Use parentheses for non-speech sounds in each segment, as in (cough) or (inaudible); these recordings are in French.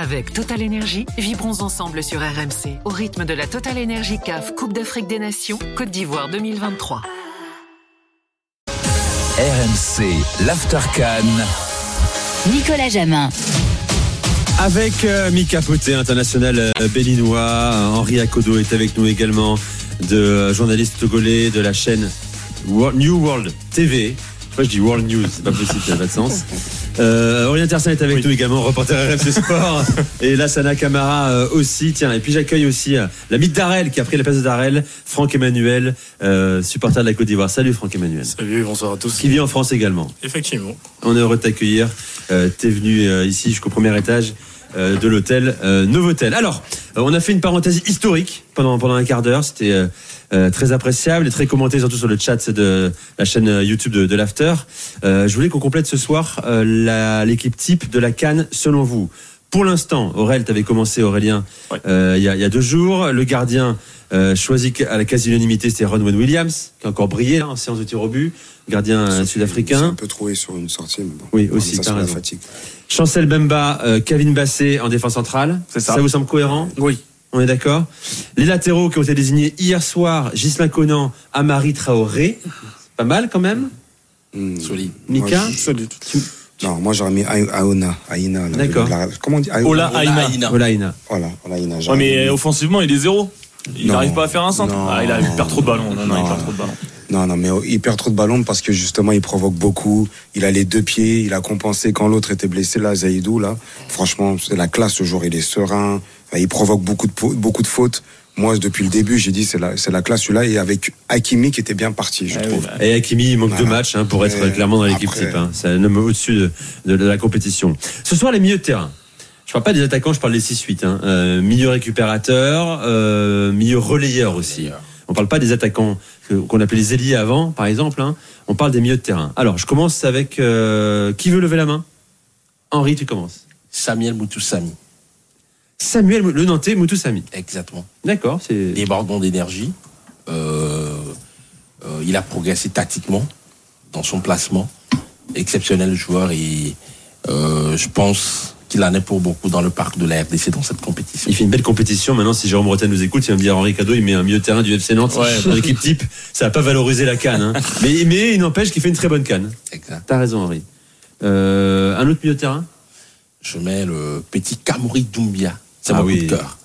Avec Total Energy, vibrons ensemble sur RMC au rythme de la Total Energy CAF Coupe d'Afrique des Nations Côte d'Ivoire 2023. RMC, l'Aftercan. Nicolas Jamin. Avec euh, Mika Poté, international euh, béninois, Henri Akodo est avec nous également, de euh, journaliste togolais de la chaîne New World TV. Moi je dis World News, c'est pas possible, ça n'a pas de sens. (laughs) Euh, Aurélien Tersin est avec nous également, reporter RMC Sport. (laughs) et Lassana Camara euh, aussi. Tiens, et puis j'accueille aussi euh, l'ami Darel qui a pris la place de Darel, Franck Emmanuel, euh, supporter de la Côte d'Ivoire. Salut Franck Emmanuel. Salut, bonsoir à tous. Qui vit en France également. Effectivement. On est heureux de t'accueillir. Euh, T'es venu euh, ici jusqu'au premier étage de l'hôtel euh, Novotel. Alors, euh, on a fait une parenthèse historique pendant, pendant un quart d'heure. C'était euh, euh, très appréciable et très commenté, surtout sur le chat de la chaîne euh, YouTube de, de l'After. Euh, je voulais qu'on complète ce soir euh, l'équipe type de la Cannes selon vous. Pour l'instant, Aurel, tu avais commencé, Aurélien, euh, il y, a, il y a deux jours. Le gardien euh, choisi à la quasi-unanimité, c'était Ronwen Williams, qui a encore brillé hein, en séance de tir au but. Gardien euh, sud-africain. un peu trouvé sur une sortie, mais bon. Oui, aussi, sur la fatigue. Chancel Bemba, euh, Kevin Bassé en défense centrale. C'est ça. vous semble cohérent Oui. On est d'accord Les latéraux qui ont été désignés hier soir, Gislain Conan, Amari Traoré. Pas mal quand même. Hmm. Solide. Mika Moi, je- Non, moi j'aurais mis Aona, Aïna. là, D'accord. la- Comment on dit Aï- Ola Aïna. Aïna. Olaïna. Voilà, Olaïna. Ouais, j'aurais mais mis. offensivement, il est zéro. Il n'arrive pas à faire un centre. Non. Ah, il, a, il perd trop de ballons. Non, non, il Non. perd trop de ballons. Non, non, mais il perd trop de ballons parce que justement il provoque beaucoup. Il a les deux pieds, il a compensé quand l'autre était blessé, là, Zaïdou, là. Franchement, c'est la classe ce jour, il est serein. Enfin, il provoque beaucoup de, beaucoup de fautes. Moi, depuis le début, j'ai dit c'est la, c'est la classe celui-là. Et avec Hakimi qui était bien parti, je oui, trouve. bah, Et Hakimi, il manque Voilà. deux matchs hein, pour être clairement dans l'équipe après- type. Hein. C'est un homme au-dessus de, de- de la compétition. Ce soir, les milieux de terrain. Je parle pas des attaquants, je parle des 6-8. Hein. Euh, milieu récupérateur, euh, milieu relayeur aussi. On parle pas des attaquants qu'on appelait les ailiers avant, par exemple. Hein. On parle des milieux de terrain. Alors, je commence avec euh, qui veut lever la main? Henri, tu commences. Samuel Moutoussami. Samuel, le Nantais, Moutoussami. Exactement. D'accord, c'est. Débordant d'énergie. Euh, euh, il a progressé tactiquement dans son placement. Exceptionnel joueur et je pense qu'il en est pour beaucoup dans le parc de la RDC dans cette compétition. Il fait une belle compétition. Maintenant, si Jérôme Bretagne nous écoute, il va me dire Henri Cadeau, il met un milieu de terrain du FC Nantes Ouais. dans l'équipe type. Ça va pas valoriser la canne. Hein. (laughs) Mais, mais il n'empêche qu'il fait une très bonne canne. Exact. T'as raison, Henri. Euh, un autre milieu de terrain? Je mets le petit Kamori Doumbia. C'est Ah mon oui. coup de cœur.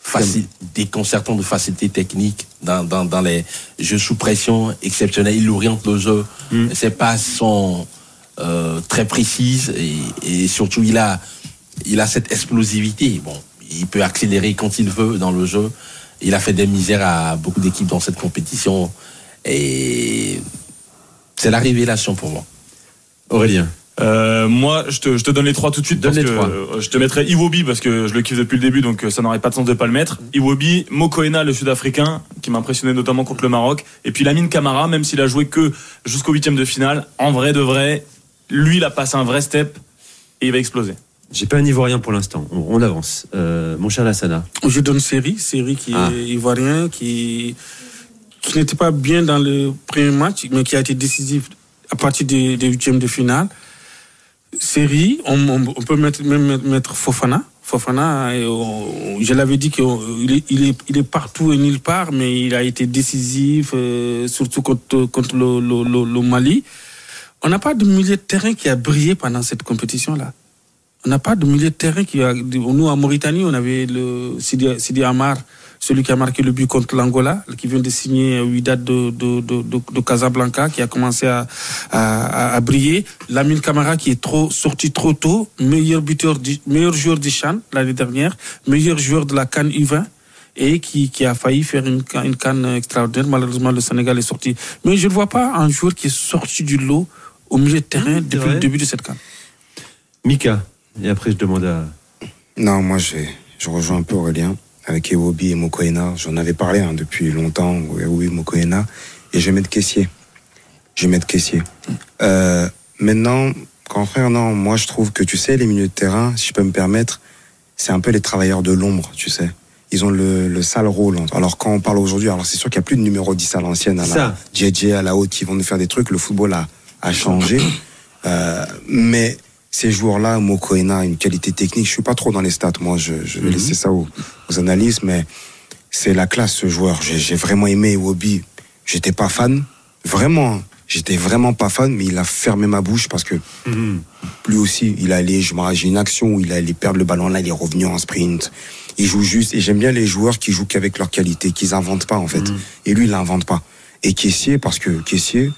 Facile, déconcertant de facilité technique dans, dans, dans les jeux sous pression exceptionnels. Il oriente le jeu. Mm. Ses passes sont euh, très précises et, et surtout il a, il a cette explosivité. Bon, il peut accélérer quand il veut dans le jeu. Il a fait des misères à beaucoup d'équipes dans cette compétition et c'est la révélation pour moi. Aurélien. Euh, moi, je te, je te donne les trois tout de suite. Donne parce les que, trois. euh, je te mettrai Iwobi parce que je le kiffe depuis le début, donc euh, ça n'aurait pas de sens de pas le mettre. Iwobi, Mokoena, le Sud-Africain, qui m'a impressionné notamment contre le Maroc, et puis Lamine Camara, même s'il a joué que jusqu'au huitième de finale, en vrai de vrai, lui, il a passé un vrai step et il va exploser. J'ai pas un Ivoirien pour l'instant. On, on avance. Euh, mon cher Lassana. Je donne Série, Série qui Ah. est ivoirien, qui, qui n'était pas bien dans le premier match, mais qui a été décisif à partir des, des huitièmes de finale. Série, on, on- on peut mettre, même mettre- Fofana. Fofana, je l'avais dit qu'il est, il est, il est partout et nulle part, mais il a été décisif, euh, surtout contre, contre le, le- le- le Mali. On n'a pas de milieu de terrain qui a brillé pendant cette compétition-là. On n'a pas de milieu de terrain qui a. Nous, en Mauritanie, on avait le Sidi, Amar, celui qui a marqué le but contre l'Angola, qui vient de signer Ouidat de, de, Casablanca, qui a commencé à, à, briller. Lamine Camara, qui est trop, sorti trop tôt, meilleur buteur, meilleur joueur du Chan l'année dernière, meilleur joueur de la Cannes U20 et qui, qui a failli faire une, une canne extraordinaire. Malheureusement, le Sénégal est sorti. Mais je ne vois pas un joueur qui est sorti du lot au milieu de terrain c'est depuis vrai. le début de cette canne. Mika. Et après, je demande à. Non, moi, je, je rejoins un peu Aurélien avec Ewobi et Mokoena. J'en avais parlé hein, depuis longtemps, Ewobi, Mokoena. Et je vais mettre caissier. Je vais mettre caissier. Euh, maintenant, grand frère, non, moi, je trouve que, tu sais, les milieux de terrain, si je peux me permettre, c'est un peu les travailleurs de l'ombre, tu sais. Ils ont le, le sale rôle. Alors, quand on parle aujourd'hui, alors c'est sûr qu'il n'y a plus de numéro 10 à l'ancienne, à C'est la ça. JJ, à la haute, qui vont nous faire des trucs. Le football a, a changé. Euh, mais ces joueurs-là, Mokoena, une qualité technique. Je suis pas trop dans les stats, moi. Je, je vais laisser ça aux, aux analystes, mais c'est la classe ce joueur. J'ai vraiment aimé Iwobi. J'étais pas fan, vraiment. J'étais vraiment pas fan, mais il a fermé ma bouche parce que lui aussi, il allait, je j'ai une action où il allait perdre le ballon là, il est revenu en sprint. Il joue juste, et j'aime bien les joueurs qui jouent qu'avec leur qualité, qu'ils inventent pas en fait. Et lui, il n'invente pas. Et Caissier, parce que Caissier,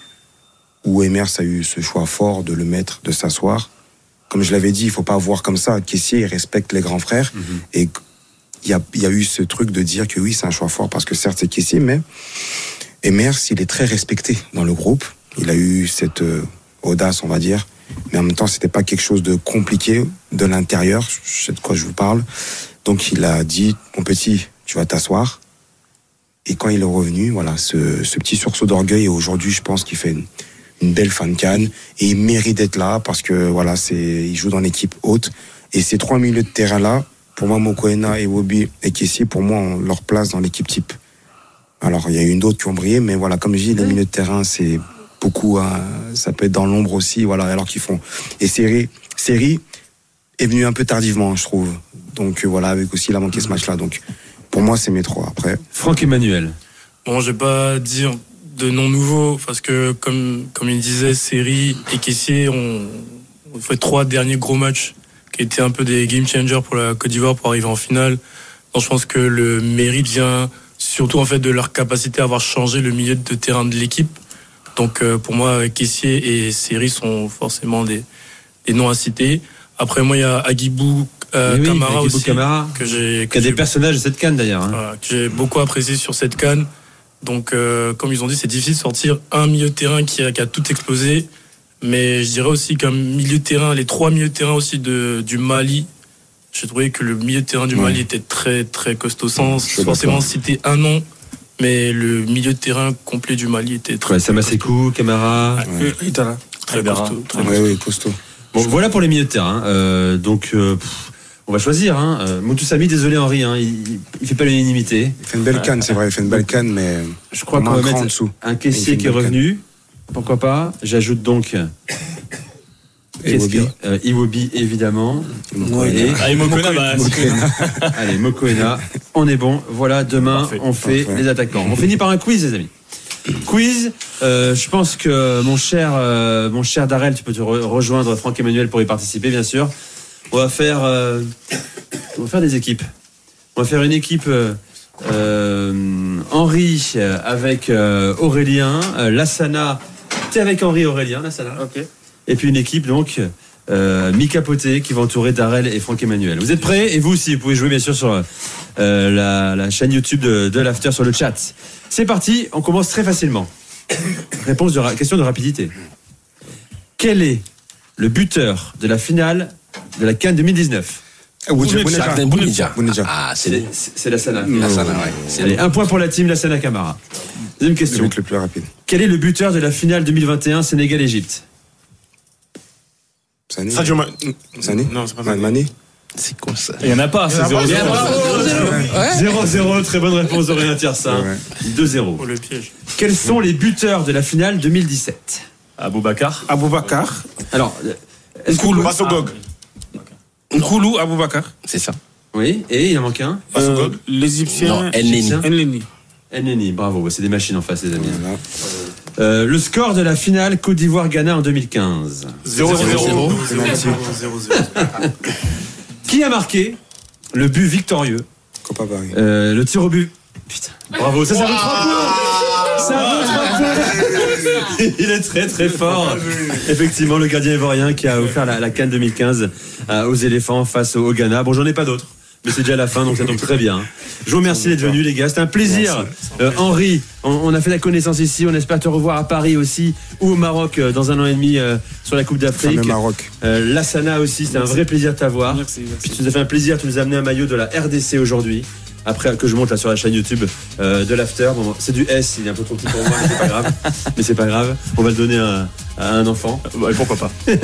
où Emers a eu ce choix fort de le mettre, de s'asseoir. Comme je l'avais dit, il faut pas voir comme ça. Caissier, il respecte les grands frères. Et il y a, y a eu ce truc de dire que oui, c'est un choix fort parce que certes, c'est Caissier, mais Emers, il est très respecté dans le groupe. Il a eu cette euh, audace, on va dire. Mais en même temps, c'était pas quelque chose de compliqué de l'intérieur. Je sais de quoi je vous parle. Donc, il a dit, mon petit, tu vas t'asseoir. Et quand il est revenu, voilà, ce, ce petit sursaut d'orgueil. Et aujourd'hui, je pense qu'il fait une, une belle fan canne et il mérite d'être là parce que voilà, c'est, il joue dans l'équipe haute. Et ces trois milieux de terrain là, pour moi, Mokoena et Wobi et Kessie, pour moi, ont leur place dans l'équipe type. Alors, il y a eu d'autres qui ont brillé, mais voilà, comme je dis, les milieux de terrain, c'est beaucoup, hein, ça peut être dans l'ombre aussi, voilà, alors qu'ils font. Et série, série est venue un peu tardivement, je trouve. Donc, euh, voilà, avec aussi, il a manqué ce match-là. Donc, pour moi, c'est mes trois. Après, Franck Emmanuel. Bon, je vais pas dire de nom nouveau parce que comme comme il disait, Série et Caissier ont, ont fait trois derniers gros matchs qui étaient un peu des game changers pour la Côte d'Ivoire pour arriver en finale. Donc, je pense que le mérite vient surtout en fait de leur capacité à avoir changé le milieu de terrain de l'équipe. Donc euh, pour moi, Caissier et Série sont forcément des, des noms à citer. Après moi, il y a Agibou euh, Oui, Camara aussi Camara, que j'ai Qui a des personnages de cette canne d'ailleurs. hein. voilà, que j'ai beaucoup apprécié sur cette canne. Donc, euh, comme ils ont dit, c'est difficile de sortir un milieu de terrain qui a, qui a tout explosé. Mais je dirais aussi qu'un milieu de terrain, les trois milieux de terrain aussi de, du Mali, j'ai trouvé que le milieu de terrain du Ouais. Mali était très, très costaud. Sans forcément citer un nom, mais le milieu de terrain complet du Mali était très, Ouais, très costaud. Samasekou, Camara. Itala. Très costaud. très oui, oui, costaud. Bon, voilà pour les milieux de terrain. Euh, donc, euh, pff, on va choisir. Hein. Euh, Moutoussamy, désolé Henri, hein, il, il fait pas l'unanimité. Il fait une belle canne, c'est vrai, il fait une belle canne, mais Je crois on qu'on a va en mettre dessous. un caissier qui est revenu. Pourquoi pas? J'ajoute donc Et Qu'est-ce Iwobi. que- euh, Iwobi, évidemment. Mokoena. Mokoena, bah, (laughs) Allez, Mokoena, on est bon. Voilà, demain, Parfait. on fait Parfait. les attaquants. On finit par un quiz, les amis. Quiz, euh, je pense que mon cher, euh, mon cher Darrell, tu peux te re- rejoindre Franck Emmanuel pour y participer, bien sûr. On va faire, euh, on va faire des équipes. On va faire une équipe euh, euh, Henri euh, avec euh, Aurélien, euh, Lassana, t'es avec Henri Aurélien, Lassana. Ok. Et puis une équipe donc euh, Mika Poté qui va entourer Darrell et Franck Emmanuel. Vous êtes prêts? Et vous aussi, vous pouvez jouer bien sûr sur euh, la, la chaîne YouTube de, de l'After sur le chat. C'est parti, on commence très facilement. Réponse de question de rapidité. Quel est le buteur de la finale de la Cannes 2019 Ah. Bounedjah. Ah, c'est la Sana. la Sana, ouais. C'est Allez, un point pour la team, la Sana Camara. Deuxième Le question. but le plus rapide. Quel est le buteur de la finale 2021 Sénégal-Égypte? Sané Sadio Ma- Sané Non, c'est pas Ma- Sané. Mané c'est quoi ça? Il y en a pas, c'est 0 0-0, très bonne réponse d'Aurélien Tiersin. Ouais. 2-0. Oh, le piège. Quels sont les buteurs de la finale 2017 Aboubacar. Aboubakar. Alors, est-ce que- Nkoulou. Basogog. Nkoulou, Aboubakar. C'est ça. Oui, et il en manque un Euh, L'Égyptien. Elneny. Enneni, bravo, c'est des machines en face, les amis. Voilà. Euh, le score de la finale Côte d'Ivoire-Ghana en 2015. 0-0. (laughs) Qui a marqué le but victorieux? Copa. Euh, Le tir au but. Putain, bravo, ça, ça vaut 3 points Ça vaut 3 points Il est très très fort. Effectivement, le gardien ivoirien qui a offert la, la Cannes 2015 euh, aux éléphants face au, au Ghana. Bon, j'en ai pas d'autres. Mais c'est déjà la fin, donc ça tombe très bien. Je vous remercie d'être venus, les gars. C'était un plaisir. Euh, Henri, on, on a fait la connaissance ici. On espère te revoir à Paris aussi ou au Maroc euh, dans un an et demi euh, sur la Coupe d'Afrique. Maroc. Euh, Lassana aussi, c'était un vrai plaisir de t'avoir. Merci, merci. Puis tu nous as fait un plaisir, tu nous as amené un maillot de la RDC aujourd'hui. Après que je monte là sur la chaîne YouTube euh, de l'After. Bon, c'est du S, il est un peu trop petit pour moi, mais c'est pas grave. (laughs) Mais c'est pas grave, on va le donner à, à un enfant. Ouais, pourquoi pas. (laughs)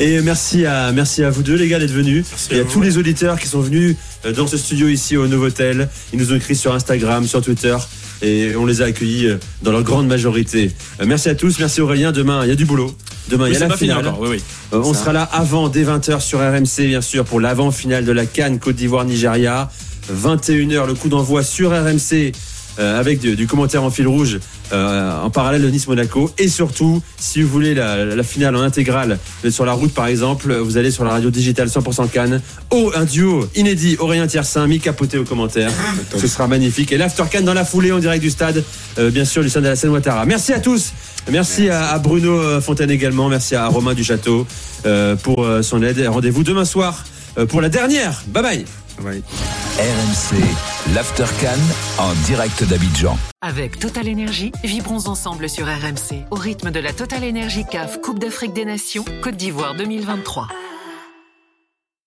Et merci à, merci à vous deux les gars d'être venus. Et à tous les auditeurs qui sont venus euh, dans ce studio ici au Novotel. Ils nous ont écrit sur Instagram, sur Twitter. Et on les a accueillis euh, dans leur grande majorité. Merci à tous, merci Aurélien. Demain, il y a du boulot. Demain, Oui, il y a la finale. encore, oui, oui. On sera là avant, dès 20h sur RMC, bien sûr, pour l'avant-finale de la Cannes Côte d'Ivoire-Nigeria. 21h, le coup d'envoi sur RMC. euh, avec du, commentaire en fil rouge euh, en parallèle de Nice-Monaco. Et surtout si vous voulez la, finale en intégrale êtes sur la route par exemple vous allez sur la radio digitale 100% Cannes. Oh un duo inédit Aurélien Tiersin Mika Poté au commentaire. Ce sera magnifique. Et l'After Cannes dans la foulée en direct du stade euh, bien sûr du stade de la Seine-Ouattara. Merci à tous. Merci, À, à Bruno euh, Fontaine également. Merci à Romain Duchâteau euh, pour euh, son aide. Rendez-vous demain soir euh, pour la dernière. Bye bye RMC, l'After Cannes en direct d'Abidjan. Avec Total Énergie, vibrons ensemble sur RMC au rythme de la Total Énergie CAF Coupe d'Afrique des Nations Côte d'Ivoire 2023.